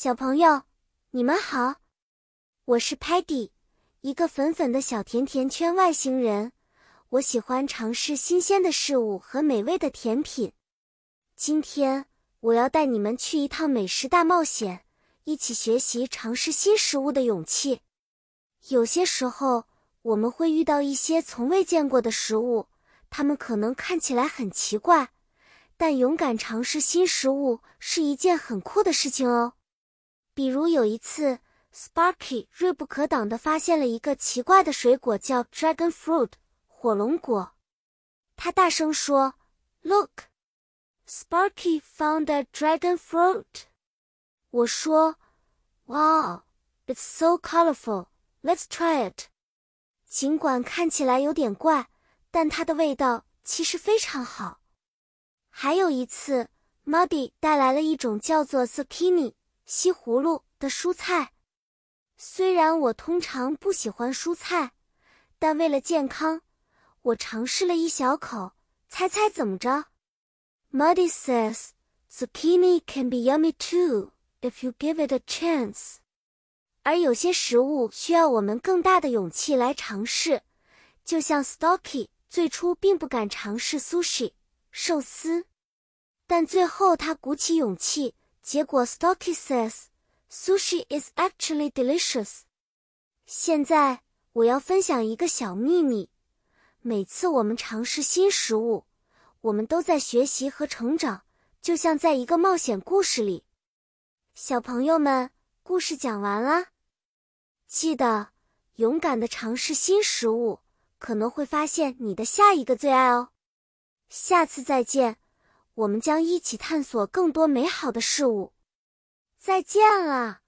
小朋友，你们好，我是 Patty，一个粉粉的小甜甜圈外星人。我喜欢尝试新鲜的事物和美味的甜品。今天我要带你们去一趟美食大冒险，一起学习尝试新食物的勇气。有些时候，我们会遇到一些从未见过的食物，它们可能看起来很奇怪，但勇敢尝试新食物是一件很酷的事情哦。比如有一次，Sparky 锐不可挡地发现了一个奇怪的水果，叫 Dragon Fruit。火龙果，他大声说：“Look, Sparky found a dragon fruit。”我说：“Wow, it's so colorful. Let's try it。”尽管看起来有点怪，但它的味道其实非常好。还有一次，Muddy 带来了一种叫做 Zucchini 西葫芦的蔬菜。虽然我通常不喜欢蔬菜，但为了健康。我尝试了一小口，猜猜怎么着？Muddy says zucchini can be yummy too if you give it a chance。而有些食物需要我们更大的勇气来尝试，就像 Stocky 最初并不敢尝试 sushi 寿司，但最后他鼓起勇气，结果 Stocky says sushi is actually delicious。现在我要分享一个小秘密。每次我们尝试新食物，我们都在学习和成长，就像在一个冒险故事里。小朋友们，故事讲完了，记得勇敢的尝试新食物，可能会发现你的下一个最爱哦。下次再见，我们将一起探索更多美好的事物。再见了。